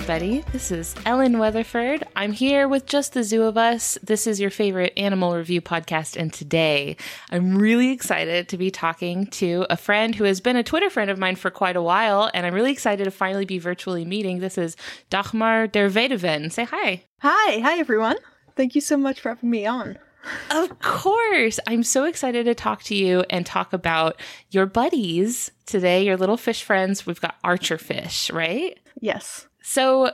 Everybody. This is Ellen Weatherford. I'm here with just the zoo of us. This is your favorite animal review podcast. And today I'm really excited to be talking to a friend who has been a Twitter friend of mine for quite a while. And I'm really excited to finally be virtually meeting. This is Dagmar der Weduwen. Say hi. Hi. Hi, everyone. Thank you so much for having me on. Of course. I'm so excited to talk to you and talk about your buddies today, your little fish friends. We've got Archer Fish, right? Yes. So,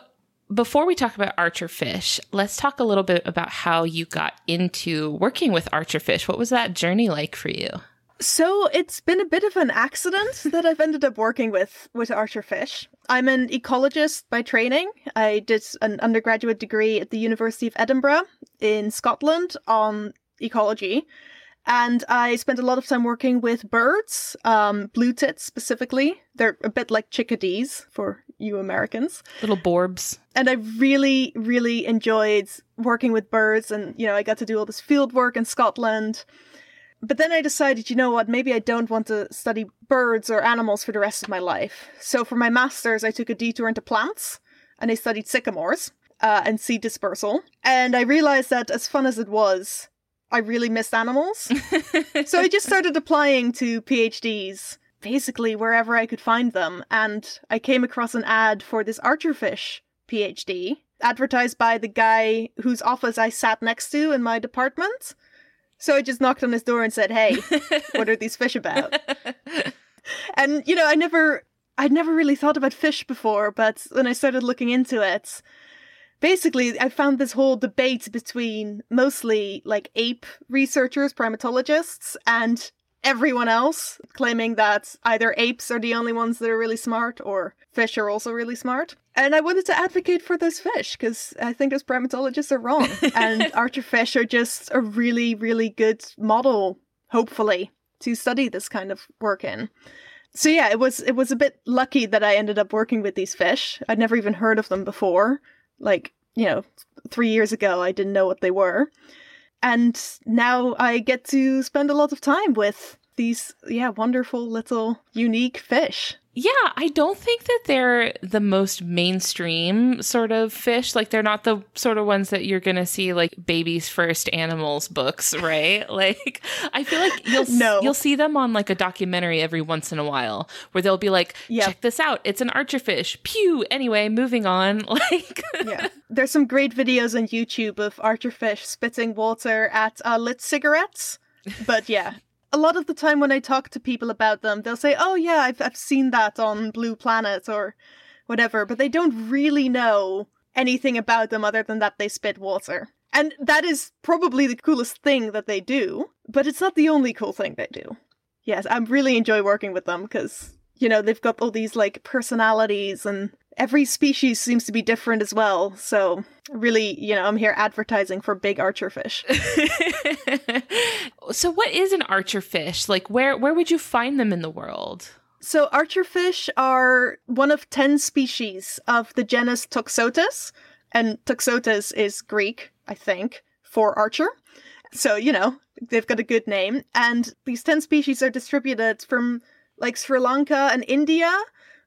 before we talk about Archer Fish, let's talk a little bit about how you got into working with Archer Fish. What was that journey like for you? So it's been a bit of an accident that I've ended up working with with Archer Fish. I'm an ecologist by training. I did an undergraduate degree at the University of Edinburgh in Scotland on ecology. And I spent a lot of time working with birds, um, blue tits specifically. They're a bit like chickadees for you Americans. Little borbs. And I really, really enjoyed working with birds. And, you know, I got to do all this field work in Scotland. But then I decided, you know what, maybe I don't want to study birds or animals for the rest of my life. So for my master's, I took a detour into plants and I studied sycamores uh, and seed dispersal. And I realized that as fun as it was, I really missed animals. so I just started applying to PhDs basically wherever I could find them. And I came across an ad for this archerfish PhD advertised by the guy whose office I sat next to in my department. So I just knocked on his door and said, "Hey, what are these fish about?" and you know, I never I'd never really thought about fish before, but when I started looking into it, basically I found this whole debate between mostly like ape researchers, primatologists, and everyone else claiming that either apes are the only ones that are really smart or fish are also really smart. And I wanted to advocate for those fish because I think those primatologists are wrong. and archerfish are just a really, really good model, hopefully, to study this kind of work in. So yeah, it was it was a bit lucky that I ended up working with these fish. I'd never even heard of them before. Like, you know, 3 years ago I didn't know what they were. And now I get to spend a lot of time with these, yeah, wonderful little unique fish. Yeah, I don't think that they're the most mainstream sort of fish. Like they're not the sort of ones that you're going to see like baby's first animals books, right? like I feel like you'll no. you'll see them on like a documentary every once in a while where they'll be like, yep. "Check this out. It's an archerfish." Pew. Anyway, moving on. Like Yeah. There's some great videos on YouTube of archerfish spitting water at uh, lit cigarettes. But yeah, a lot of the time when I talk to people about them, they'll say, "Oh yeah, I've I've seen that on Blue Planet or whatever," but they don't really know anything about them other than that they spit water. And that is probably the coolest thing that they do, but it's not the only cool thing they do. Yes, I really enjoy working with them because you know they've got all these like personalities and every species seems to be different as well. So really, you know, I'm here advertising for big archerfish. so what is an archerfish? Like where where would you find them in the world? So archerfish are one of 10 species of the genus Toxotes, and Toxotes is Greek, I think, for archer. So, you know, they've got a good name. And these 10 species are distributed from like Sri Lanka and India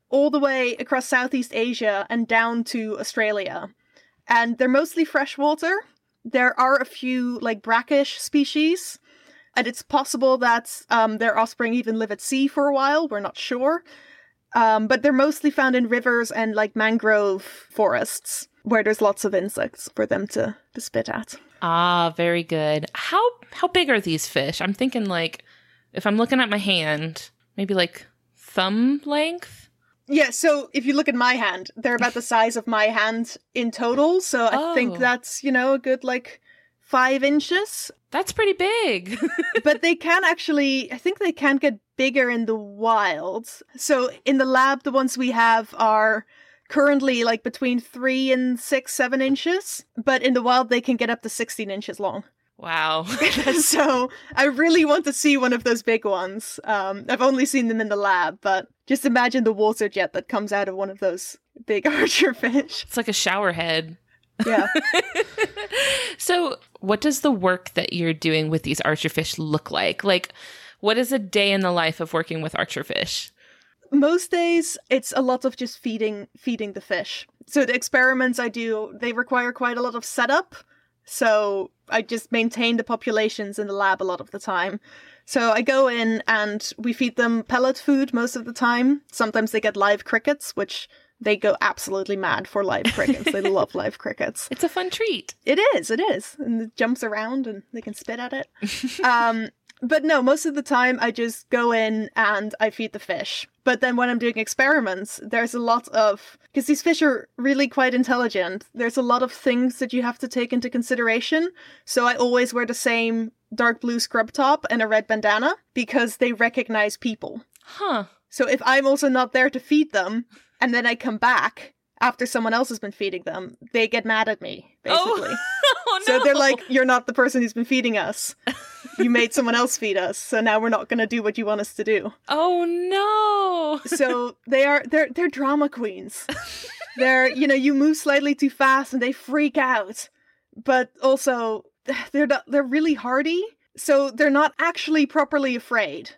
all the way across Southeast Asia and down to Australia. And they're mostly freshwater. There are a few like brackish species, and it's possible that um, their offspring even live at sea for a while. We're not sure. Um, but they're mostly found in rivers and like mangrove forests where there's lots of insects for them to, to spit at. Ah, very good. How how big are these fish? I'm thinking like if I'm looking at my hand, maybe like thumb length. Yeah, so if you look at my hand, they're about the size of my hand in total. So oh. I think oh. that's, you know, a good like five inches. That's pretty big. but they can actually, I think they can get bigger in the wild. So in the lab, the ones we have are currently like between three and six, seven inches. But in the wild, they can get up to 16 inches long. Wow. so I really want to see one of those big ones. Um, I've only seen them in the lab, but just imagine the water jet that comes out of one of those big archer fish. It's like a shower head. Yeah. so, what does the work that you're doing with these archer fish look like? Like, what is a day in the life of working with archer fish? most days it's a lot of just feeding feeding the fish. So the experiments I do, they require quite a lot of setup. So I just maintain the populations in the lab a lot of the time. So I go in and we feed them pellet food most of the time. Sometimes they get live crickets, which they go absolutely mad for live crickets. they love live crickets. It's a fun treat. It is, it is. And it jumps around and they can spit at it. um, but no, most of the time I just go in and I feed the fish. But then when I'm doing experiments, there's a lot of because these fish are really quite intelligent. There's a lot of things that you have to take into consideration. So I always wear the same dark blue scrub top and a red bandana because they recognize people. Huh. So if I'm also not there to feed them and then I come back after someone else has been feeding them, they get mad at me, oh. basically. Oh, oh no. So they're like, You're not the person who's been feeding us. You made someone else feed us, so now we're not gonna do what you want us to do. Oh no. So they are they're they're drama queens. They're you know, you move slightly too fast and they freak out. But also they're not, they're really hardy, so they're not actually properly afraid.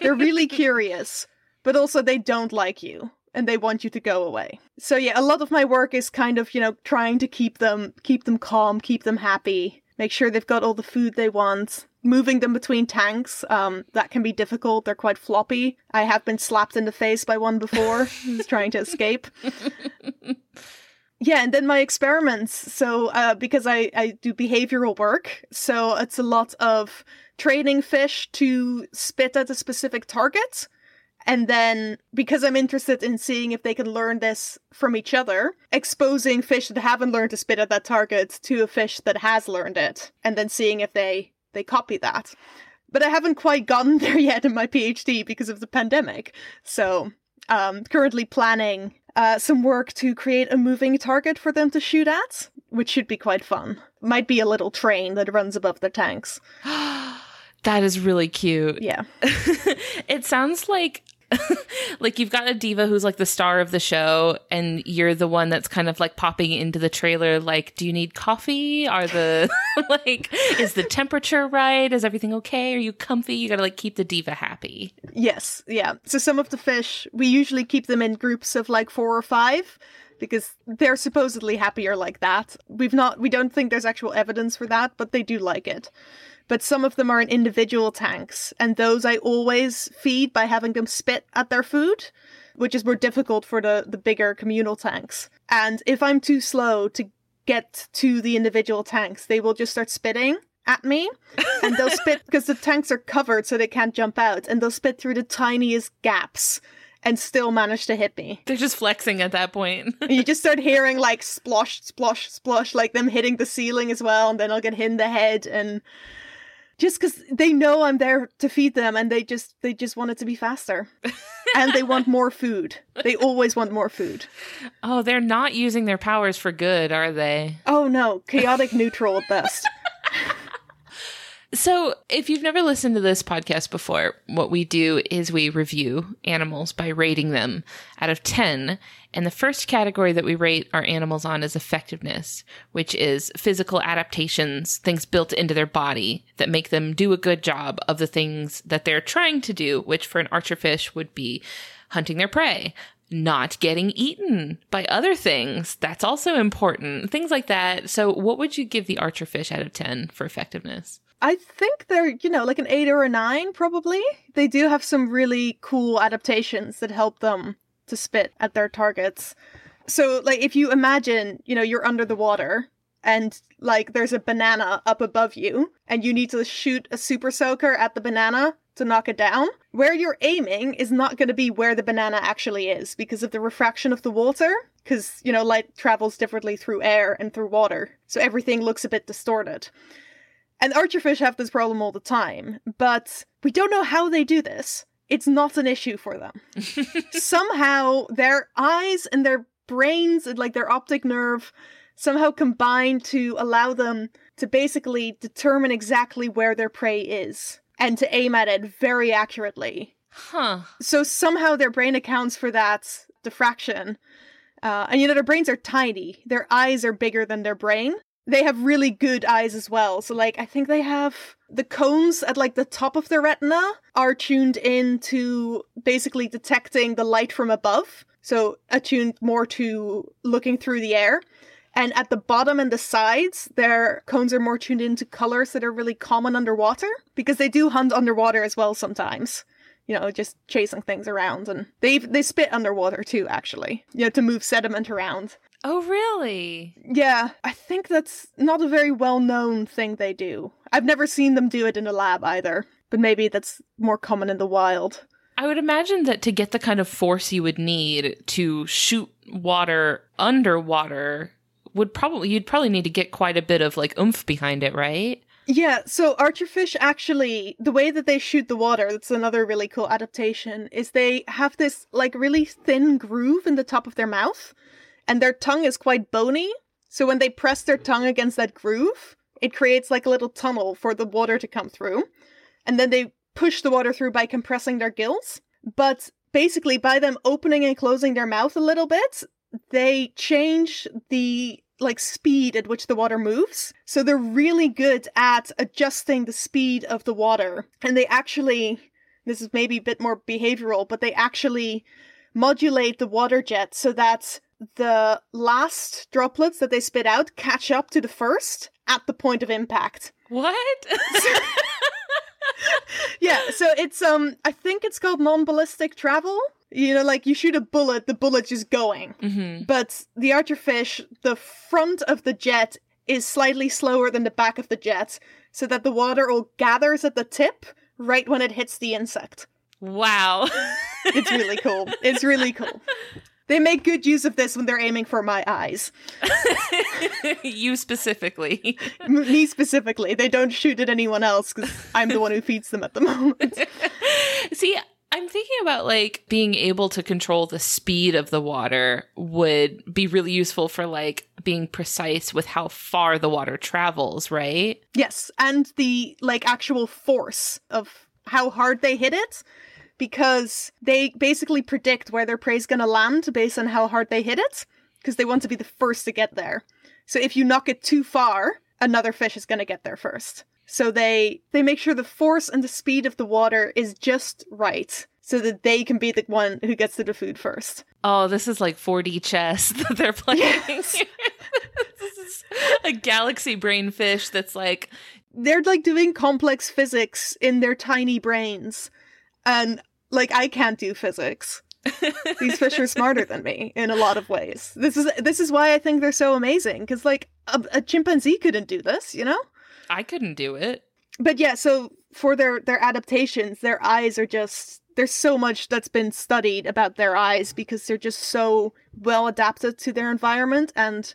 They're really curious, but also they don't like you and they want you to go away. So yeah, a lot of my work is kind of, you know, trying to keep them keep them calm, keep them happy, make sure they've got all the food they want. Moving them between tanks, um, that can be difficult. They're quite floppy. I have been slapped in the face by one before trying to escape. Yeah, and then my experiments. So, uh, because I, I do behavioral work, so it's a lot of training fish to spit at a specific target. And then, because I'm interested in seeing if they can learn this from each other, exposing fish that haven't learned to spit at that target to a fish that has learned it, and then seeing if they, they copy that. But I haven't quite gotten there yet in my PhD because of the pandemic. So, um, currently planning uh, some work to create a moving target for them to shoot at, which should be quite fun. Might be a little train that runs above the tanks. that is really cute. Yeah. it sounds like like you've got a diva who's like the star of the show and you're the one that's kind of like popping into the trailer like do you need coffee? Are the like is the temperature right? Is everything okay? Are you comfy? You gotta like keep the diva happy. Yes yeah. So some of the fish we usually keep them in groups of like four or five because they're supposedly happier like that. We've not we don't think there's actual evidence for that but they do like it but some of them are in individual tanks, and those I always feed by having them spit at their food, which is more difficult for the, the bigger communal tanks. And if I'm too slow to get to the individual tanks, they will just start spitting at me and they'll spit because the tanks are covered so they can't jump out and they'll spit through the tiniest gaps and still manage to hit me. They're just flexing at that point. you just start hearing like splosh, splosh, splosh, like them hitting the ceiling as well, and then I'll get hit in the head and just because they know I'm there to feed them and they just they just want it to be faster. and they want more food. They always want more food. Oh, they're not using their powers for good, are they? Oh no, chaotic neutral at best. So, if you've never listened to this podcast before, what we do is we review animals by rating them out of 10. And the first category that we rate our animals on is effectiveness, which is physical adaptations, things built into their body that make them do a good job of the things that they're trying to do, which for an archerfish would be hunting their prey, not getting eaten by other things. That's also important. Things like that. So, what would you give the archerfish out of 10 for effectiveness? I think they're, you know, like an eight or a nine, probably. They do have some really cool adaptations that help them to spit at their targets. So, like, if you imagine, you know, you're under the water and, like, there's a banana up above you and you need to shoot a super soaker at the banana to knock it down, where you're aiming is not going to be where the banana actually is because of the refraction of the water. Because, you know, light travels differently through air and through water. So everything looks a bit distorted. And archerfish have this problem all the time, but we don't know how they do this. It's not an issue for them. somehow their eyes and their brains and like their optic nerve somehow combine to allow them to basically determine exactly where their prey is and to aim at it very accurately. Huh. So somehow their brain accounts for that diffraction. Uh, and you know, their brains are tiny. Their eyes are bigger than their brain. They have really good eyes as well. So like I think they have the cones at like the top of their retina are tuned in to basically detecting the light from above. So attuned more to looking through the air. And at the bottom and the sides, their cones are more tuned into colors that are really common underwater because they do hunt underwater as well sometimes. You know, just chasing things around, and they they spit underwater too. Actually, you know, to move sediment around. Oh, really? Yeah, I think that's not a very well known thing they do. I've never seen them do it in a lab either, but maybe that's more common in the wild. I would imagine that to get the kind of force you would need to shoot water underwater would probably you'd probably need to get quite a bit of like oomph behind it, right? Yeah, so archerfish actually, the way that they shoot the water, that's another really cool adaptation, is they have this like really thin groove in the top of their mouth and their tongue is quite bony. So when they press their mm. tongue against that groove, it creates like a little tunnel for the water to come through. And then they push the water through by compressing their gills. But basically, by them opening and closing their mouth a little bit, they change the like speed at which the water moves. So they're really good at adjusting the speed of the water. And they actually, this is maybe a bit more behavioral, but they actually modulate the water jet so that the last droplets that they spit out catch up to the first at the point of impact. What? yeah, so it's um I think it's called non-ballistic travel. You know, like you shoot a bullet, the bullet's just going. mm-hmm. But the archerfish, the front of the jet is slightly slower than the back of the jet, so that the water all gathers at the tip right when it hits the insect. Wow. It's really cool. It's really cool. They make good use of this when they're aiming for my eyes. you specifically. Me specifically. They don't shoot at anyone else because I'm the one who feeds them at the moment. See, I'm thinking about like being able to control the speed of the water would be really useful for like being precise with how far the water travels, right? Yes, and the like actual force of how hard they hit it because they basically predict where their prey's going to land based on how hard they hit it because they want to be the first to get there. So if you knock it too far, another fish is going to get there first. So they they make sure the force and the speed of the water is just right so that they can be the one who gets to the food first. Oh, this is like 4D chess that they're playing. Yes. this is a galaxy brain fish that's like, They're like doing complex physics in their tiny brains. And like I can't do physics. These fish are smarter than me in a lot of ways. This is this is why I think they're so amazing cuz like a, a chimpanzee couldn't do this, you know? I couldn't do it. But yeah, so for their their adaptations, their eyes are just there's so much that's been studied about their eyes because they're just so well adapted to their environment and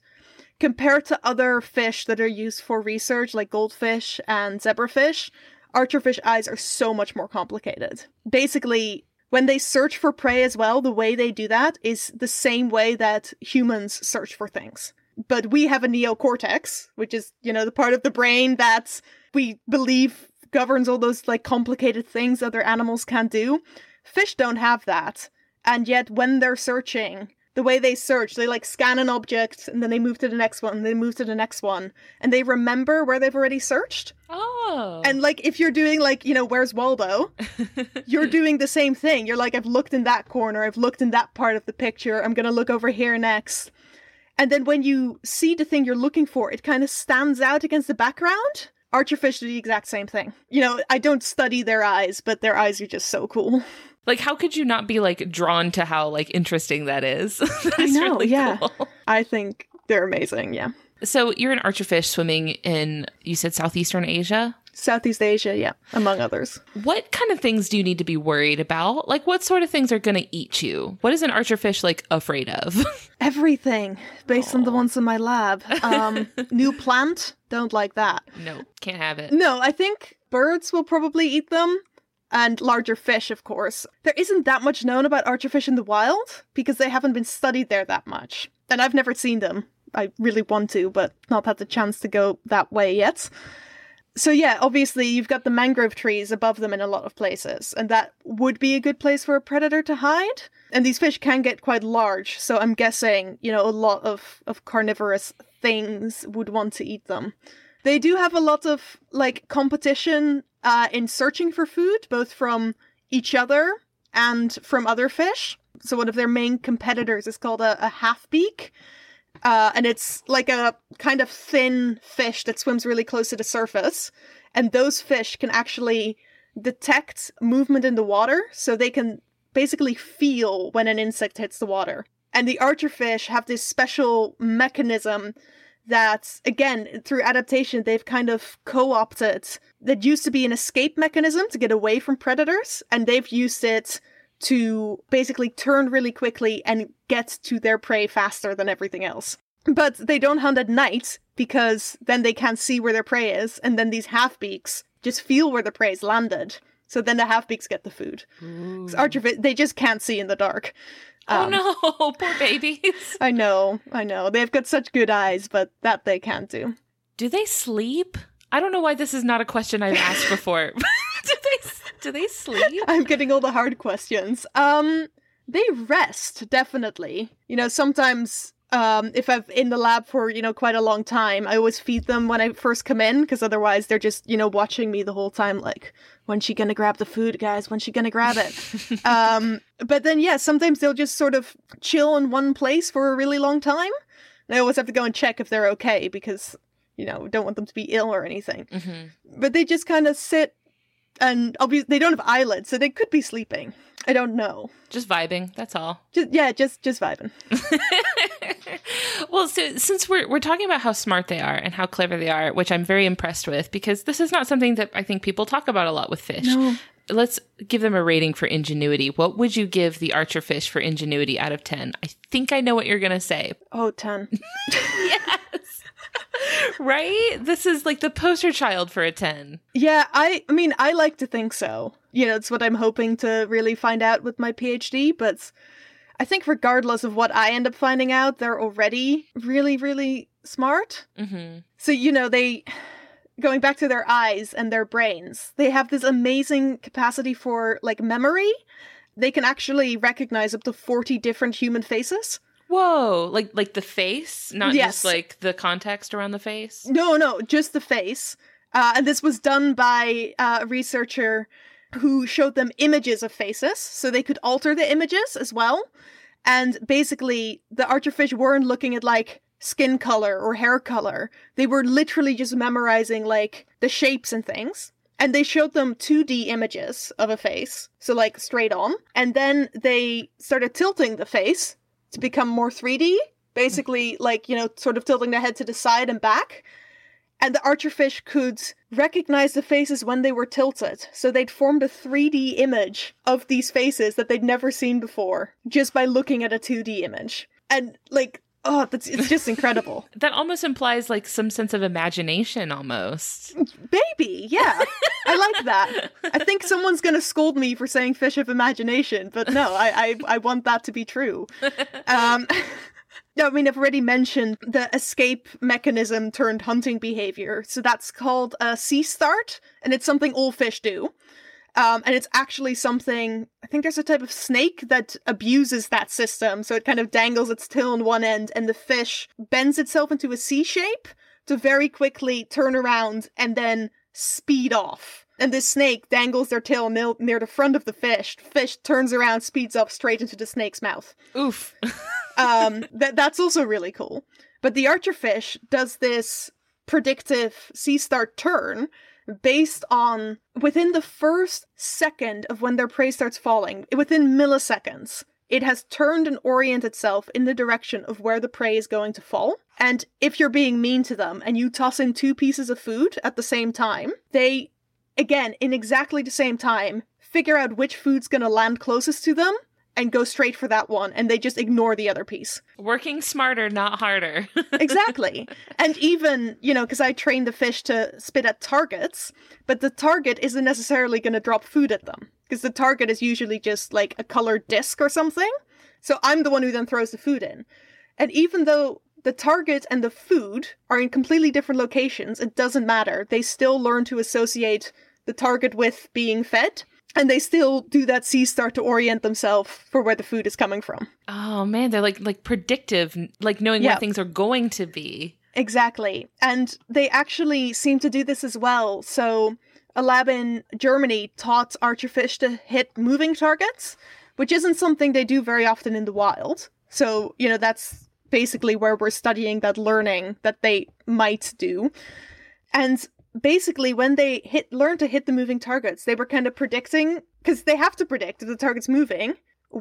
compared to other fish that are used for research like goldfish and zebrafish, archerfish eyes are so much more complicated. Basically, when they search for prey as well, the way they do that is the same way that humans search for things. But we have a neocortex, which is, you know, the part of the brain that we believe governs all those like complicated things other animals can't do. Fish don't have that. And yet when they're searching, the way they search, they like scan an object and then they move to the next one, and they move to the next one, and they remember where they've already searched. Oh. And like if you're doing like, you know, where's Waldo? You're doing the same thing. You're like, I've looked in that corner, I've looked in that part of the picture, I'm gonna look over here next. And then when you see the thing you're looking for, it kind of stands out against the background. Archerfish do the exact same thing. You know, I don't study their eyes, but their eyes are just so cool. like, how could you not be like drawn to how like interesting that is? That I know, really yeah. cool. I think they're amazing, yeah. So you're an archerfish swimming in, you said Southeastern Asia? Southeast Asia, yeah, among others. What kind of things do you need to be worried about? Like, what sort of things are going to eat you? What is an archerfish like afraid of? Everything based on the ones in my lab. Um, new plant, don't like that. no, can't have it. No, I think birds will probably eat them. And larger fish, of course. There isn't that much known about archerfish in the wild because they haven't been studied there that much. And I've never seen them. I really want to, but not had the chance to go that way yet. So yeah, obviously you've got the mangrove trees above them in a lot of places, and that would be a good place for a predator to hide. And these fish can get quite large, so I'm guessing, you know, a lot of, of carnivorous things would want to eat them. They do have a lot of like competition uh, in searching for food, both from each other and from other fish. So one of their main competitors is called a, a half beak. Uh, and it's like a kind of thin fish that swims really close to the surface. And those fish can actually detect movement in the water, so they can basically feel when an insect hits the water. And the archerfish have this special mechanism that, again, through adaptation, they've kind of co opted that used to be an escape mechanism to get away from predators, and they've used it to basically turn really quickly and get to their prey faster than everything else. But they don't hunt at night because then they can't see where their prey is, and then these half beaks just feel where the prey's landed. So then the half beaks get the food. Archer, they just can't see in the dark. Um, oh no, poor babies. I know, I know. They've got such good eyes, but that they can't do. Do they sleep? I don't know why this is not a question I've asked before. do they do they sleep? I'm getting all the hard questions. Um they rest definitely. You know, sometimes um if I've in the lab for, you know, quite a long time, I always feed them when I first come in because otherwise they're just, you know, watching me the whole time like when's she going to grab the food, guys? When's she going to grab it? um but then yeah, sometimes they'll just sort of chill in one place for a really long time. And I always have to go and check if they're okay because you know, don't want them to be ill or anything. Mm-hmm. But they just kind of sit and obviously they don't have eyelids, so they could be sleeping. I don't know. Just vibing. That's all. Just yeah, just just vibing. well, so since we're we're talking about how smart they are and how clever they are, which I'm very impressed with, because this is not something that I think people talk about a lot with fish. No. Let's give them a rating for ingenuity. What would you give the archer fish for ingenuity out of 10? I think I know what you're going to say. Oh, 10. yes. Right? This is like the poster child for a 10. Yeah, I I mean, I like to think so. You know, it's what I'm hoping to really find out with my PhD, but I think regardless of what I end up finding out, they're already really really smart. Mm-hmm. So, you know, they going back to their eyes and their brains, they have this amazing capacity for like memory. They can actually recognize up to 40 different human faces. Whoa, like like the face, not Yes. just like the context around the face. No, no, just the face. Uh, and this was done by uh, a researcher who showed them images of faces, so they could alter the images as well. And basically, the archerfish weren't looking at like skin color or hair color. They were literally just memorizing like the shapes and things. And they showed them 2D images of a face, so like straight on. And then they started tilting the face to become more 3D, basically mm. like, you know, sort of tilting the head to the side and back. And the archerfish could recognize the faces when they were tilted. So they'd formed a 3D image of these faces that they'd never seen before just by looking at a 2D image. And like, oh, that's it's just incredible. That almost implies like some sense of imagination almost. Baby, yeah. I like that. I think someone's gonna scold me for saying fish of imagination, but no, I I, I want that to be true. Um No, I mean, I've already mentioned the escape mechanism turned hunting behavior. So that's called a C start, and it's something all fish do. Um, and it's actually something, I think there's a type of snake that abuses that system. So it kind of dangles its tail on one end, and the fish bends itself into a C shape to very quickly turn around and then speed off. And this snake dangles their tail near, near the front of the fish. Fish turns around, speeds up straight into the snake's mouth Oof. um that that's also really cool but the archerfish does this predictive C start turn based on within the first second of when their prey starts falling within milliseconds it has turned and oriented itself in the direction of where the prey is going to fall. And if you're being mean to them and you toss in two pieces of food at the same time they again in exactly the same time figure out which food's going to land closest to them and go straight for that one and they just ignore the other piece. Working smarter, not harder. Exactly. and even, you know, because I train the fish to spit at targets, but the target isn't necessarily going to drop food at them because the target is usually just like a colored disc or something. So I'm the one who then throws the food in. And even though the target and the food are in completely different locations, it doesn't matter. They still learn to associate the target with being fed. And they still do that C start to orient themselves for where the food is coming from. Oh man, they're like like predictive, like knowing Yeah. where things are going to be. Exactly. And they actually seem to do this as well. So, a lab in Germany taught archerfish to hit moving targets, which isn't something they do very often in the wild. So, you know, that's basically where we're studying that learning that they might do. And basically, when they hit learn to hit the moving targets, they were kind of predicting because they have to predict if the target's moving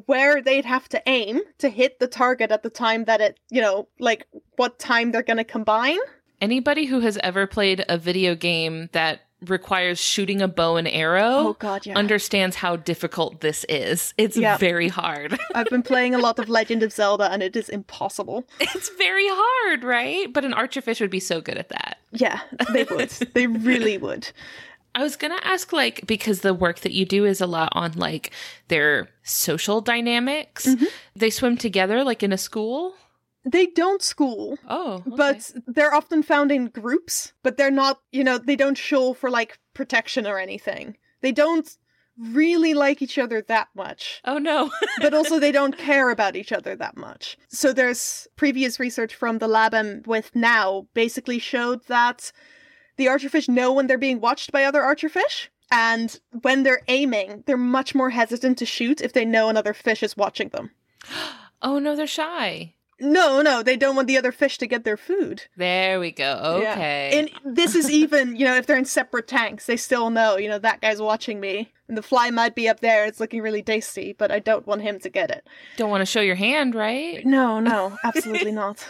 where they'd have to aim to hit the target at the time that it, you know, like what time they're going to combine. Anybody who has ever played a video game that requires shooting a bow and arrow Oh, God, yeah. understands how difficult this is. It's very hard. I've been playing a lot of Legend of Zelda and it is impossible. it's very hard, right? But an archerfish would be so good at that. Yeah, they would. they really would. I was gonna ask, like, because the work that you do is a lot on like their social dynamics. Mm-hmm. They swim together, like in a school. They don't school, Oh, okay. but they're often found in groups, but they're not, you know, they don't show for like protection or anything. They don't really like each other that much. oh no, but also they don't care about each other that much. So there's previous research from the lab I'm with now basically showed that the archerfish know when they're being watched by other archerfish. And when they're aiming, they're much more hesitant to shoot if they know another fish is watching them. oh no, they're shy. No, no, they don't want the other fish to get their food. There we go. Yeah. Okay. And this is even, you know, if they're in separate tanks, they still know, you know, that guy's watching me. And the fly might be up there, it's looking really tasty, but I don't want him to get it. Don't want to show your hand, right? No, no, absolutely not.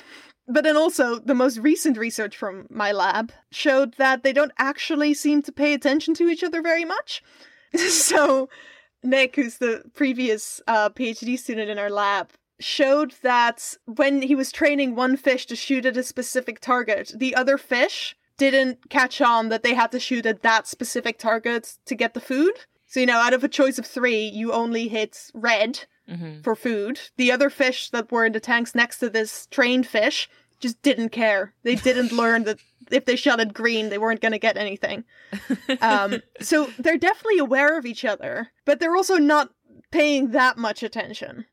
But then also, the most recent research from my lab showed that they don't actually seem to pay attention to each other very much. so, Nick, who's the previous uh, PhD student in our lab, showed that when he was training one fish to shoot at a specific target, the other fish didn't catch on that they had to shoot at that specific target to get the food. So, you know, out of a choice of three, you only hit red hmm for food. The other fish that were in the tanks next to this trained fish just didn't care. They didn't learn that if they shot at green, they weren't going to get anything. Um, so they're definitely aware of each other, but they're also not paying that much attention.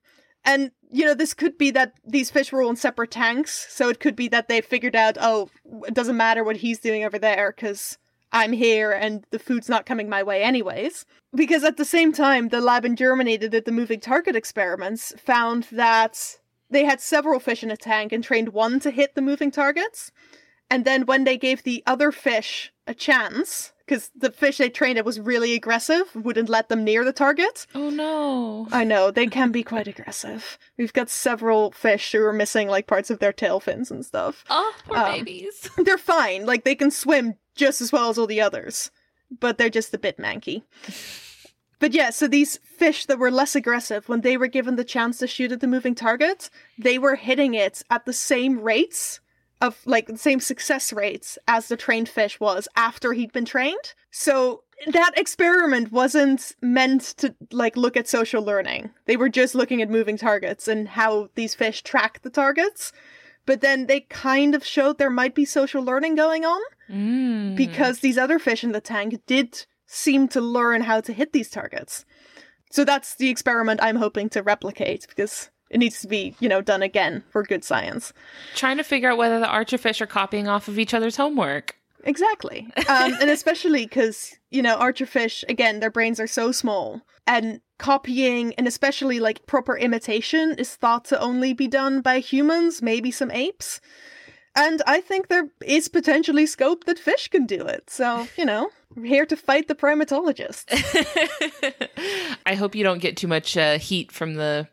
And, you know, this could be that these fish were all in separate tanks. So it could be that they figured out, oh, it doesn't matter what he's doing over there because I'm here and the food's not coming my way anyways. Because at the same time, the lab in Germany that did the moving target experiments found that they had several fish in a tank and trained one to hit the moving targets. And then when they gave the other fish a chance, because the fish they trained it was really aggressive, wouldn't let them near the target. Oh no. I know, they can be quite aggressive. We've got several fish who are missing like parts of their tail fins and stuff. Oh, poor Um, babies. They're fine, like they can swim just as well as all the others, but they're just a bit manky. But yeah, so these fish that were less aggressive, when they were given the chance to shoot at the moving target, they were hitting it at the same rates of like the same success rates as the trained fish was after he'd been trained. So that experiment wasn't meant to like look at social learning. They were just looking at moving targets and how these fish track the targets. But then they kind of showed there might be social learning going on Mm. because these other fish in the tank did seem to learn how to hit these targets. So that's the experiment I'm hoping to replicate because it needs to be, you know, done again for good science. trying to figure out whether the archerfish are copying off of each other's homework. Exactly. Um, and especially because, you know, archerfish, again, their brains are so small. And copying, and especially like proper imitation, is thought to only be done by humans, maybe some apes. And I think there is potentially scope that fish can do it. So, you know, we're here to fight the primatologists. I hope you don't get too much uh, heat from the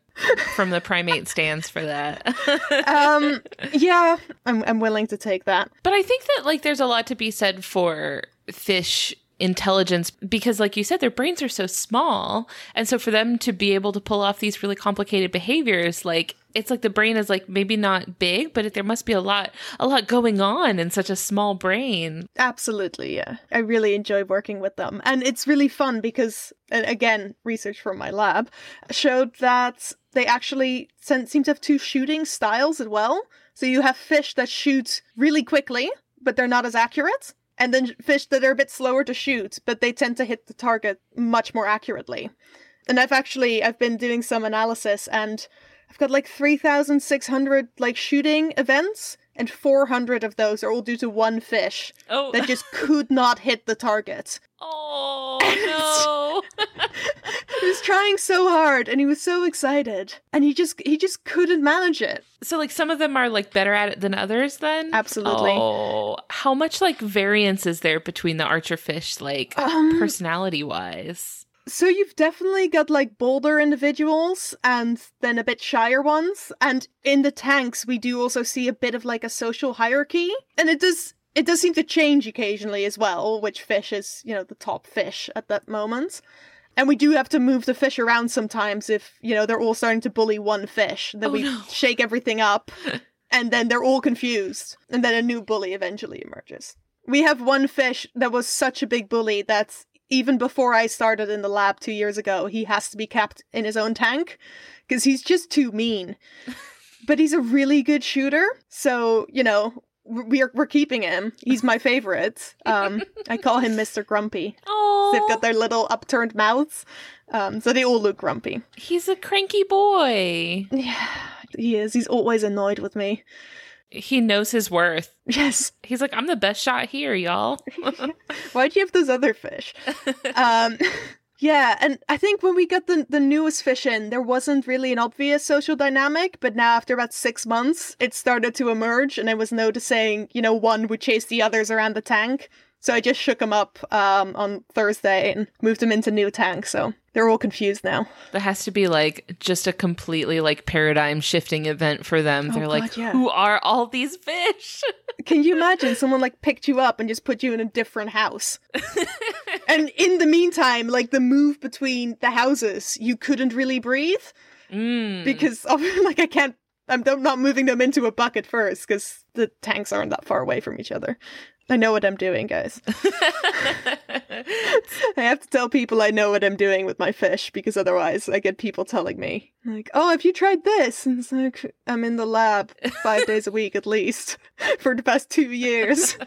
from the primate stands for that. um, yeah, I'm, I'm willing to take that. But I think that like there's a lot to be said for fish intelligence because like you said their brains are so small and so for them to be able to pull off these really complicated behaviors like it's like the brain is like maybe not big but there must be a lot a lot going on in such a small brain Absolutely, yeah. I really enjoy working with them. And it's really fun because, again, research from my lab showed that they actually seem to have two shooting styles as well. So you have fish that shoot really quickly, but they're not as accurate, and then fish that are a bit slower to shoot, but they tend to hit the target much more accurately. And I've actually I've been doing some analysis and I've got like 3600 like shooting events and 400 of those are all due to one fish Oh, that just could not hit the target. oh no. He was trying so hard and he was so excited and he just he just couldn't manage it. so like some of them are like better at it than others then? Absolutely. Oh, how much like variance is there between the archer fish like Um, personality wise? So you've definitely got like bolder individuals and then a bit shyer ones. And in the tanks, we do also see a bit of like a social hierarchy. And it does it does seem to change occasionally as well, which fish is, you know, the top fish at that moment. And we do have to move the fish around sometimes if, you know, they're all starting to bully one fish. Then Oh, we no. shake everything up and then they're all confused. And then a new bully eventually emerges. We have one fish that was such a big bully that even before I started in the lab two years ago, he has to be kept in his own tank because he's just too mean. but he's a really good shooter, so you know we're we're keeping him. He's my favorite. Um, I call him Mister Grumpy. Oh, They've got their little upturned mouths, um, so they all look grumpy. he's a cranky boy. Yeah, he is. He's always annoyed with me. He knows his worth. Yes. He's like, I'm the best shot here, y'all. Why'd you have those other fish? um yeah and i think when we got the, the newest fish in there wasn't really an obvious social dynamic but now after about six months it started to emerge and i was noticing you know one would chase the others around the tank so i just shook them up um, on thursday and moved them into new tanks so they're all confused now That has to be like just a completely like paradigm shifting event for them. Oh, They're like, yeah. who are all these fish? can you imagine someone like picked you up and just put you in a different house and in the meantime like the move between the houses you couldn't really breathe Mm. because of, like I can't. I'm not moving them into a bucket first because the tanks aren't that far away from each other. I know what I'm doing, guys. I have to tell people I know what I'm doing with my fish because otherwise I get people telling me like, "Oh, have you tried this?" And it's like I'm in the lab five days a week at least for the past two years.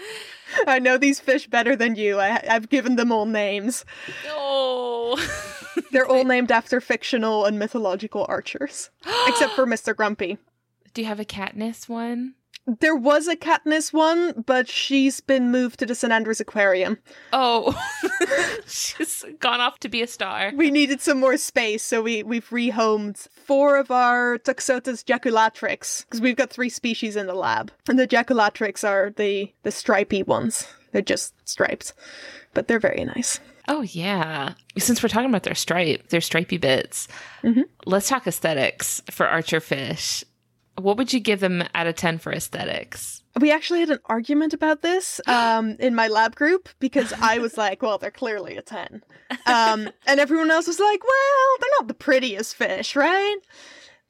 I know these fish better than you. I, I've given them all names. oh. They're all named after fictional and mythological archers, except for Mr. Grumpy. Do you have a Katniss one? There was a Katniss one, but she's been moved to the St. Andrews Aquarium. Oh, she's gone off to be a star. We needed some more space, so we, we've rehomed four of our Toxotes jaculatrix, because we've got three species in the lab. And the jaculatrix are the, the stripy ones. They're just striped, but they're very nice. Oh yeah. Since we're talking about their stripe, their stripy bits, Mhm. let's talk aesthetics for archer fish. What would you give them out of ten for aesthetics? We actually had an argument about this um, in my lab group because I was like, well, they're clearly a 10. Um, and everyone else was like, well, they're not the prettiest fish, right?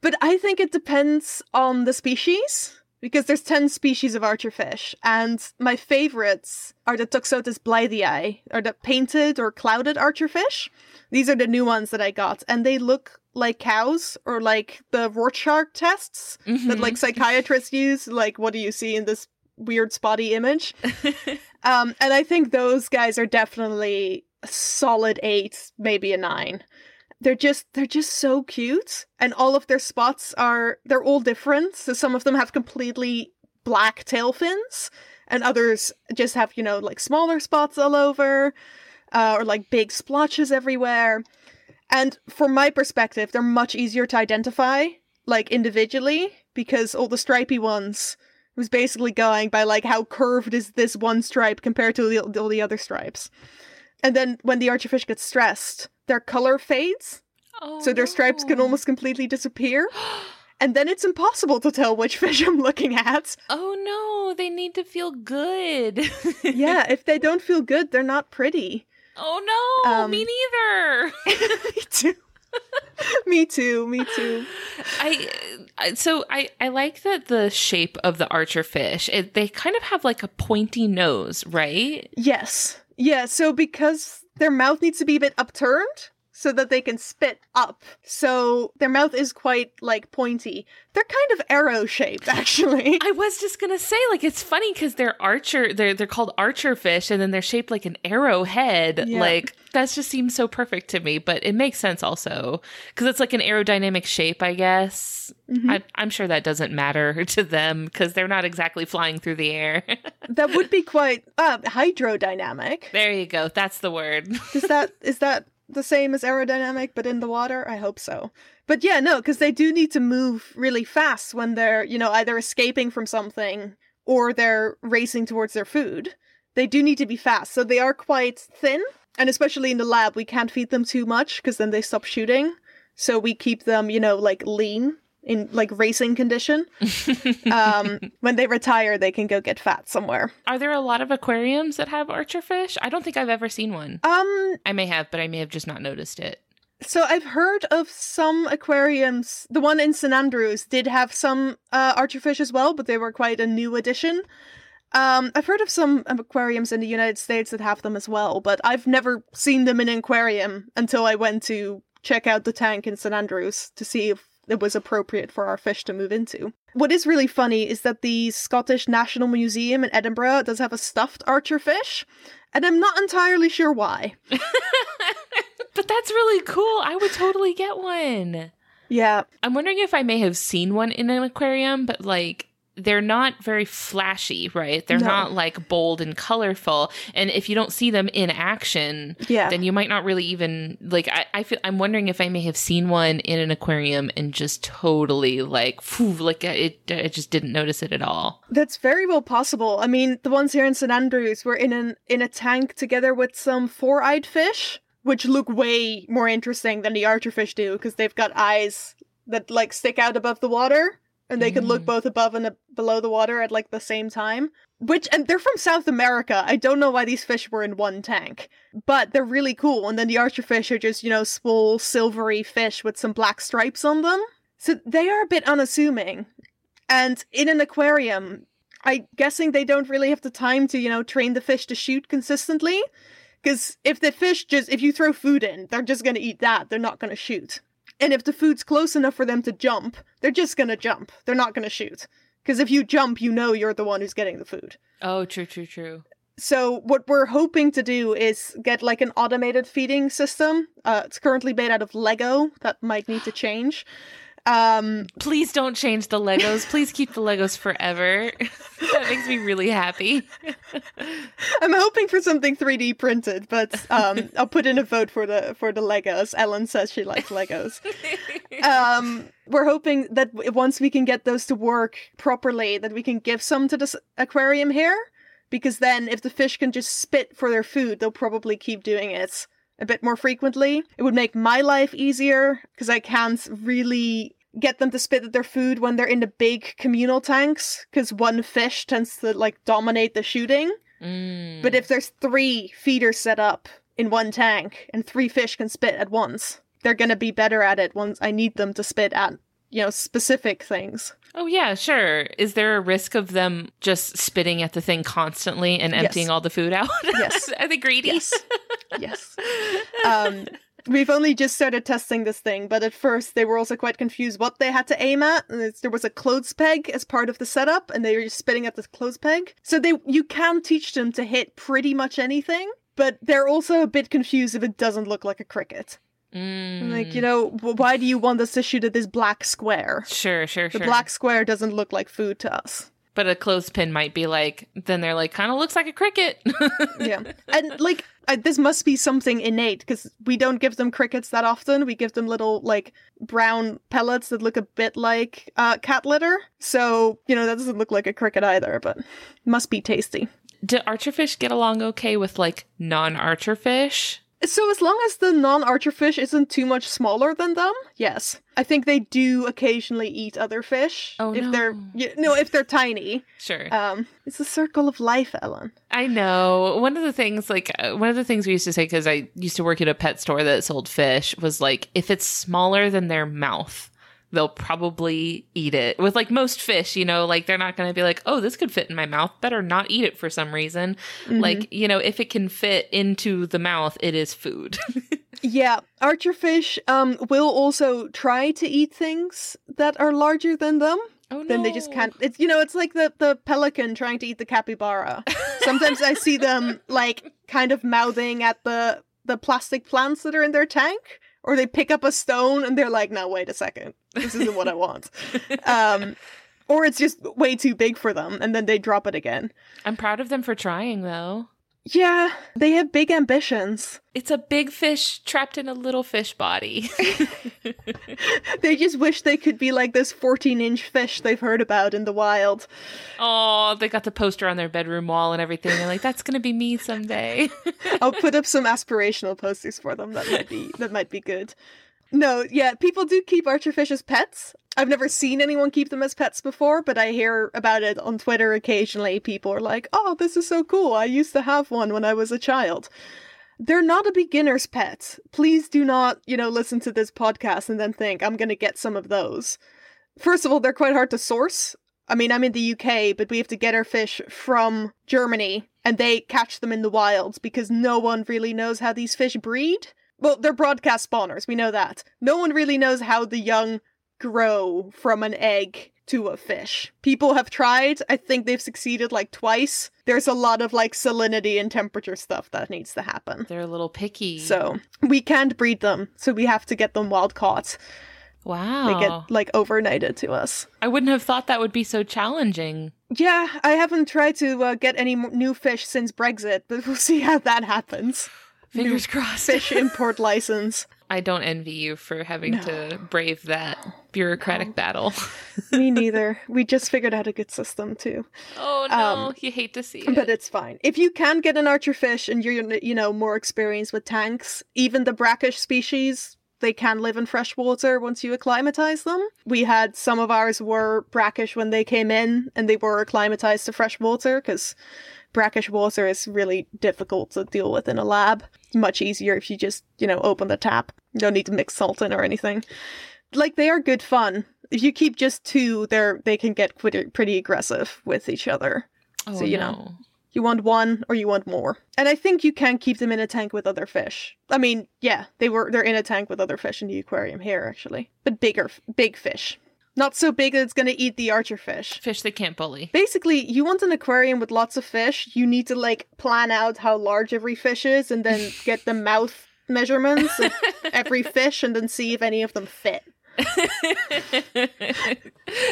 But I think it depends on the species because there's 10 species of archerfish. And my favorites are the Toxotes blythii, or the painted or clouded archerfish. These are the new ones that I got, and they look like cows or like the Rorschach tests that Mhm. like psychiatrists use like what do you see in this weird spotty image? Um and i think those guys are definitely a solid eight maybe a nine. They're just they're just so cute and all of their spots are they're all different. So some of them have completely black tail fins and others just have you know like smaller spots all over uh, or like big splotches everywhere and from my perspective they're much easier to identify like individually because all the stripy ones was basically going by like how curved is this one stripe compared to the, all the other stripes. And then when the archerfish gets stressed their color fades. Oh, so their stripes can almost oh. completely disappear. And then it's impossible to tell which fish i'm looking at. Oh no, they need to feel good. yeah if they don't feel good they're not pretty oh no, Um, me neither. me too me too me too I I- so I I like that the shape of the archer fish. It, they kind of have like a pointy nose, right? Yes. Yeah, so because their mouth needs to be a bit upturned, so that they can spit up. So their mouth is quite like pointy. They're kind of arrow shaped, actually. I was just gonna say, like, it's funny because they're archer. They're they're called archer fish, and then they're shaped like an arrowhead. Yeah. Like that just seems so perfect to me. But it makes sense also because it's like an aerodynamic shape, I guess. Mhm. I, I'm sure that doesn't matter to them because they're not exactly flying through the air. that would be quite uh, hydrodynamic. there you go. That's the word. Is that is that the same as aerodynamic but in the water? I hope so. But yeah, no, because they do need to move really fast when they're, you know, either escaping from something or they're racing towards their food. They do need to be fast. So they are quite thin. And especially in the lab, we can't feed them too much because then they stop shooting. So we keep them, you know, like lean in like racing condition. um, when they retire, they can go get fat somewhere. Are there a lot of aquariums that have archer fish? I don't think I've ever seen one. Um, I may have, but I may have just not noticed it. So I've heard of some aquariums. The one in St Andrews did have some uh, archerfish as well, but they were quite a new addition. Um, I've heard of some aquariums in the United States that have them as well, but I've never seen them in an aquarium until I went to check out the tank in St Andrews to see if it was appropriate for our fish to move into. What is really funny is that the Scottish National Museum in Edinburgh does have a stuffed archerfish, and I'm not entirely sure why. But that's really cool. I would totally get one. Yeah, I'm wondering if I may have seen one in an aquarium, but like they're not very flashy, right? They're No. not like bold and colorful. And if you don't see them in action, yeah. then you might not really even like I, I feel I'm wondering if I may have seen one in an aquarium and just totally like phew, like it I just didn't notice it at all. That's very well possible. I mean, the ones here in St Andrews were in an in a tank together with some four-eyed fish, which look way more interesting than the archerfish do because they've got eyes that like stick out above the water, and they can look Mm. both above and below the water at like the same time. Which and they're from South America. I don't know why these fish were in one tank, but they're really cool. And then the archerfish are just you know small silvery fish with some black stripes on them. So they are a bit unassuming. And in an aquarium, I'm guessing they don't really have the time to, you know, train the fish to shoot consistently. Because if the fish just, if you throw food in, they're just going to eat that. They're not going to shoot. And if the food's close enough for them to jump, they're just going to jump. They're not going to shoot. Because if you jump, you know you're the one who's getting the food. Oh, true, true, true. So what we're hoping to do is get like an automated feeding system. Uh, it's currently made out of Lego. That might need to change. Um, Please don't change the Legos. Please keep the Legos forever. that makes me really happy. I'm hoping for something 3D printed, but um, I'll put in a vote for the for the Legos. Ellen says she likes Legos. Um, we're hoping that once we can get those to work properly, that we can give some to this aquarium here, because then if the fish can just spit for their food, they'll probably keep doing it a bit more frequently. It would make my life easier because I can't really get them to spit at their food when they're in the big communal tanks because one fish tends to like dominate the shooting. Mm. But if there's three feeders set up in one tank and three fish can spit at once, they're gonna be better at it once I need them to spit at, you know, specific things. Oh yeah, sure. Is there a risk of them just spitting at the thing constantly and Yes. emptying all the food out? Yes. Are they greedy? Yes. yes. Um, we've only just started testing this thing, but at first they were also quite confused what they had to aim at. There was a clothes peg as part of the setup, and they were just spitting at this clothes peg. So they you can teach them to hit pretty much anything, but they're also a bit confused if it doesn't look like a cricket. Mm. Like, you know, why do you want us to shoot at this black square? Sure, sure, The sure. The black square doesn't look like food to us. But a clothespin might be like, then they're like, kind of looks like a cricket. Yeah. and, like, I, this must be something innate because we don't give them crickets that often. We give them little, like, brown pellets that look a bit like uh, cat litter. So, you know, that doesn't look like a cricket either, but must be tasty. Do archerfish get along okay with like non-archer fish? So as long as the non-archer fish isn't too much smaller than them, yes. I think they do occasionally eat other fish Oh, if no. they're you no if they're tiny. Sure. Um, it's a circle of life, Ellen. I know. One of the things, like, uh, one of the things we used to say, because I used to work at a pet store that sold fish, was like, if it's smaller than their mouth, they'll probably eat it. With like most fish, you know, like they're not going to be like, oh, this could fit in my mouth. Better not eat it for some reason. Mm-hmm. Like, you know, if it can fit into the mouth, it is food. Yeah, archerfish um will also try to eat things that are larger than them. Oh no. Then they just can't. It's you know, it's like the the pelican trying to eat the capybara. Sometimes I see them like kind of mouthing at the the plastic plants that are in their tank, or they pick up a stone and they're like, "No, wait a second, this isn't what I want." Um, or it's just way too big for them, and then they drop it again. I'm proud of them for trying though. Yeah, they have big ambitions. It's a big fish trapped in a little fish body. They just wish they could be like this 14 inch fish they've heard about in the wild. oh, they got the poster on their bedroom wall and everything. They're like, that's gonna be me someday. I'll put up some aspirational posters for them. That might be that might be good. No, yeah, people do keep archerfish as pets. I've never seen anyone keep them as pets before, but I hear about it on Twitter occasionally. People are like, "Oh, this is so cool. I used to have one when I was a child." They're not a beginner's pet. Please do not, you know, listen to this podcast and then think I'm going to get some of those. First of all, they're quite hard to source. I mean, I'm in the UK, but we have to get our fish from Germany and they catch them in the wild because no one really knows how these fish breed. Well, they're broadcast spawners, we know that. No one really knows how the young grow from an egg to a fish. People have tried, I think they've succeeded like twice. There's a lot of like salinity and temperature stuff that needs to happen. They're a little picky. So we can't breed them, so we have to get them wild caught. wow. They get like overnighted to us. I wouldn't have thought that would be so challenging. Yeah, I haven't tried to uh, get any m- new fish since Brexit, but we'll see how that happens. Fingers crossed. Fish import license. I don't envy you for having to brave that bureaucratic battle. Me neither. We just figured out a good system too. oh no, um, you hate to see it. But it's fine. If you can get an archer fish and you're you know more experienced with tanks, even the brackish species, they can live in fresh water once you acclimatize them. We had some of ours were brackish when they came in and they were acclimatized to fresh water because brackish water is really difficult to deal with in a lab. Much easier if you just, you know, open the tap. You don't need to mix salt in or anything. Like they are good fun. If you keep just two, they're they can get pretty, pretty aggressive with each other. oh, so, you know. no. You want one or you want more. And I think you can keep them in a tank with other fish. I mean, yeah, they were they're in a tank with other fish in the aquarium here actually. But bigger big fish. Not so big that it's going to eat the archer fish. Fish they can't bully. Basically, you want an aquarium with lots of fish, you need to like plan out how large every fish is and then get the mouth measurements of every fish and then see if any of them fit.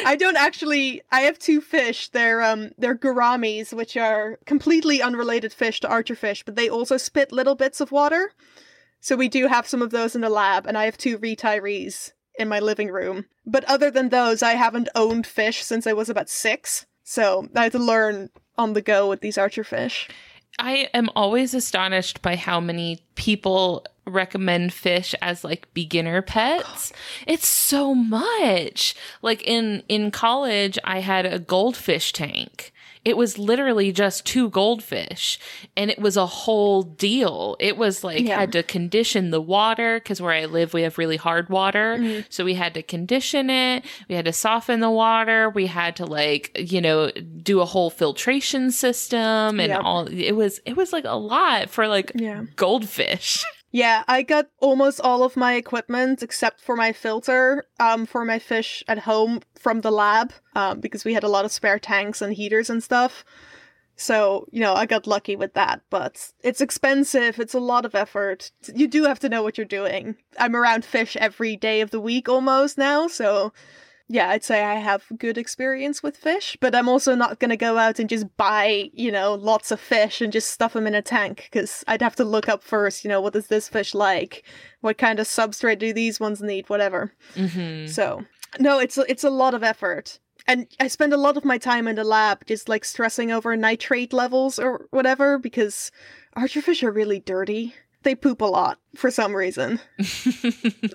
I don't actually. I have two fish. They're um they're gouramis, which are completely unrelated fish to archerfish, but they also spit little bits of water. So we do have some of those in the lab, and I have two retirees in my living room. But other than those, I haven't owned fish since I was about six. So I had to learn on the go with these archerfish. I am always astonished by how many people recommend fish as like beginner pets. It's so much. Like in in college I had a goldfish tank. It was literally just two goldfish and it was a whole deal. It was like Yeah. had to condition the water cuz where I live we have really hard water. Mm-hmm. So we had to condition it. We had to soften the water. We had to like, you know, do a whole filtration system and Yep. all it was it was like a lot for like Yeah. goldfish. Yeah, I got almost all of my equipment except for my filter um, for my fish at home from the lab um, because we had a lot of spare tanks and heaters and stuff. So, you know, I got lucky with that, but it's expensive. It's a lot of effort. You do have to know what you're doing. I'm around fish every day of the week almost now, so yeah, I'd say I have good experience with fish, but I'm also not going to go out and just buy, you know, lots of fish and just stuff them in a tank because I'd have to look up first, you know, what is this fish like? What kind of substrate do these ones need? Whatever. Mm-hmm. So, no, it's it's a lot of effort. And I spend a lot of my time in the lab just like stressing over nitrate levels or whatever because archerfish are really dirty. They poop a lot for some reason.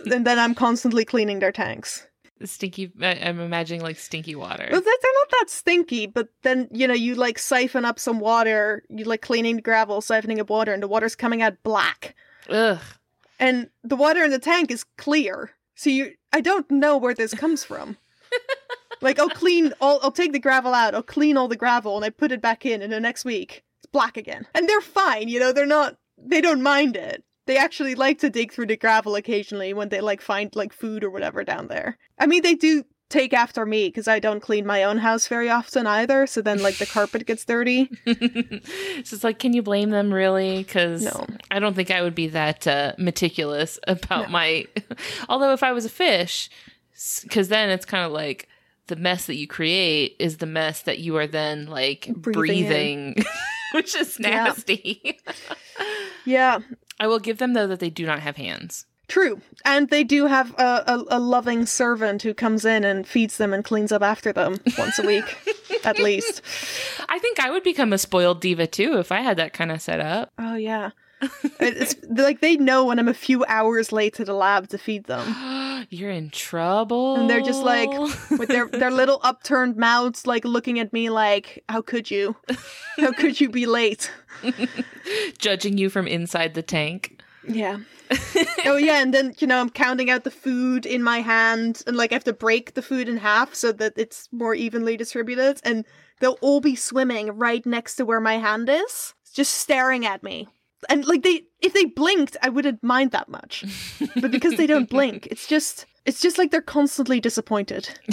and then I'm constantly cleaning their tanks. Stinky. I'm imagining like stinky water. Well, they're they're not that stinky, but then, you know, you like siphon up some water, you like cleaning the gravel, siphoning up water, and the water's coming out black. Ugh. And the water in the tank is clear. So you, I don't know where this comes from. like, I'll clean, I'll, I'll take the gravel out, I'll clean all the gravel, and I put it back in, and the next week, it's black again. And they're fine, you know, they're not, they don't mind it. They actually like to dig through the gravel occasionally when they like find like food or whatever down there. I mean, they do take after me because I don't clean my own house very often either. So then like the carpet gets dirty. so it's like, can you blame them really? Because No. I don't think I would be that uh, meticulous about No. my. Although if I was a fish, because then it's kind of like the mess that you create is the mess that you are then like Breathing breathing, which is Yeah. nasty. Yeah, I will give them though that they do not have hands. true. And they do have a, a, a loving servant who comes in and feeds them and cleans up after them once a week, at least. I think I would become a spoiled diva too if I had that kind of set up. Oh yeah. It's like they know when I'm a few hours late to the lab to feed them. You're in trouble. And they're just like with their their little upturned mouths like looking at me like how could you? How could you be late? judging you from inside the tank. Yeah. oh yeah, and then you know I'm counting out the food in my hand and like I have to break the food in half so that it's more evenly distributed and they'll all be swimming right next to where my hand is, just staring at me. And like they if they blinked, I wouldn't mind that much. But because they don't blink, it's just it's just like they're constantly disappointed.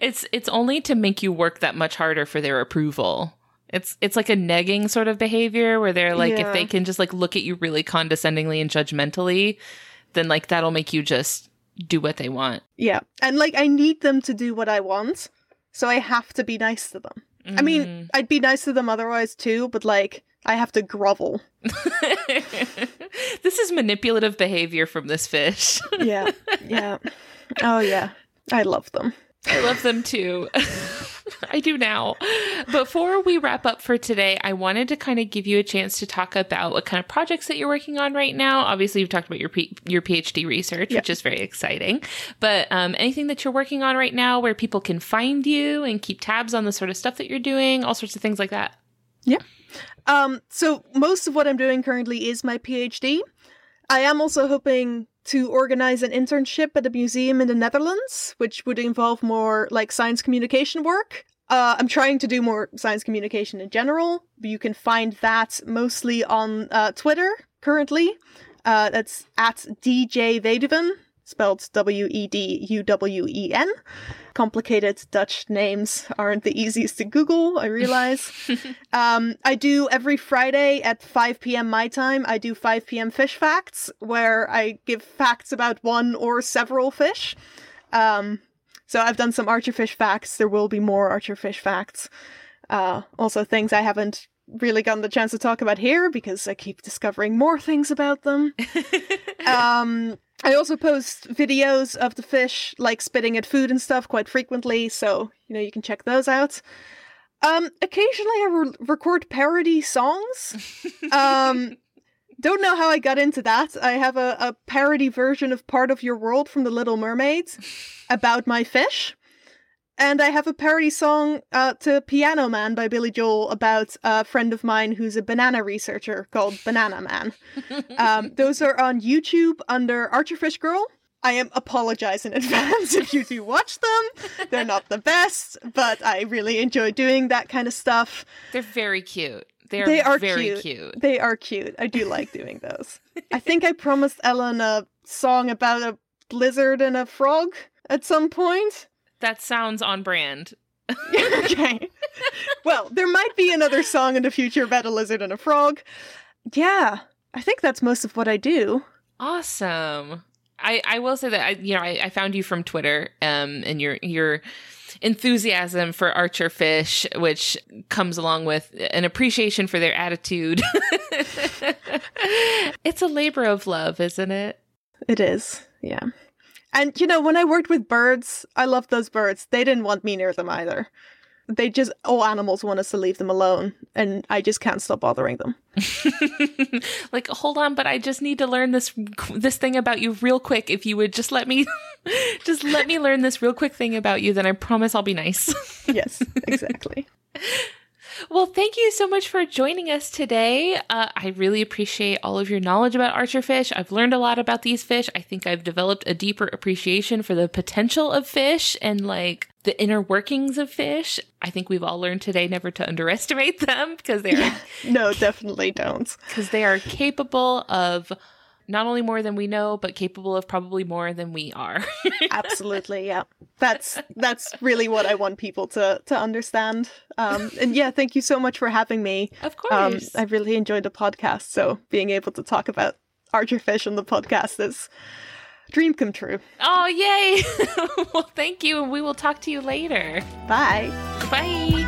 it's it's only to make you work that much harder for their approval. It's it's like a negging sort of behavior where they're like Yeah. if they can just like look at you really condescendingly and judgmentally, then like that'll make you just do what they want. Yeah. And like I need them to do what I want, so I have to be nice to them. I mean, mm. I'd be nice to them otherwise too, but like I have to grovel. this is manipulative behavior from this fish. Yeah. Yeah. Oh yeah. I love them. I love them too. I do now. Before we wrap up for today, I wanted to kind of give you a chance to talk about what kind of projects that you're working on right now. Obviously, you've talked about your P- your PhD research, Yeah. which is very exciting. But um, anything that you're working on right now, where people can find you and keep tabs on the sort of stuff that you're doing, all sorts of things like that. Um, so most of what I'm doing currently is my PhD. I am also hoping to organize an internship at a museum in the Netherlands, which would involve more like science communication work. Uh, I'm trying to do more science communication in general, you can find that mostly on uh, Twitter currently. Uh, that's at DJ Weduwen, spelled W E D U W E N. Complicated Dutch names aren't the easiest to Google, I realize. Um, I do every Friday at 5 p.m. my time. I do 5 p.m. fish facts, where I give facts about one or several fish. Um, so I've done some archerfish facts. There will be more archerfish facts. Uh, also things I haven't really gotten the chance to talk about here because I keep discovering more things about them. um, I also post videos of the fish, like spitting at food and stuff, quite frequently. So you know you can check those out. Um, occasionally I re- record parody songs. Um, don't know how I got into that. I have a, a parody version of Part of Your World from The Little Mermaid about my fish. And I have a parody song uh, to Piano Man by Billy Joel about a friend of mine who's a banana researcher called Banana Man. Um, those are on YouTube under Archerfish Girl. I am apologize in advance if you do watch them. They're not the best, but I really enjoy doing that kind of stuff. They're very cute. They're They are very cute. cute. They are cute. I do like doing those. I think I promised Ellen a song about a blizzard and a frog at some point. That sounds on brand. okay. Well, there might be another song in the future about a lizard and a frog. Yeah, I think that's most of what I do. Awesome. I, I will say that I you know I, I found you from Twitter um and your your enthusiasm for archer fish which comes along with an appreciation for their attitude. it's a labor of love, isn't it? It is, yeah. And you know, when I worked with birds, I loved those birds. They didn't want me near them either. They just all animals want us to leave them alone, and I just can't stop bothering them. like hold on, but I just need to learn this this thing about you real quick. If you would just let me just let me learn this real quick thing about you, then I promise I'll be nice. yes, exactly. Well, thank you so much for joining us today. Uh, I really appreciate all of your knowledge about archerfish. I've learned a lot about these fish. I think I've developed a deeper appreciation for the potential of fish and like the inner workings of fish. I think we've all learned today never to underestimate them because they are no, definitely don't. because they are capable of not only more than we know, but capable of probably more than we are. Absolutely, yeah. That's that's really what I want people to to understand. Um, and yeah, thank you so much for having me. of Um, course. I really enjoyed the podcast, so being able to talk about archerfish on the podcast is dream come true. oh, yay. well, thank you. And we will talk to you later. Bye. Bye.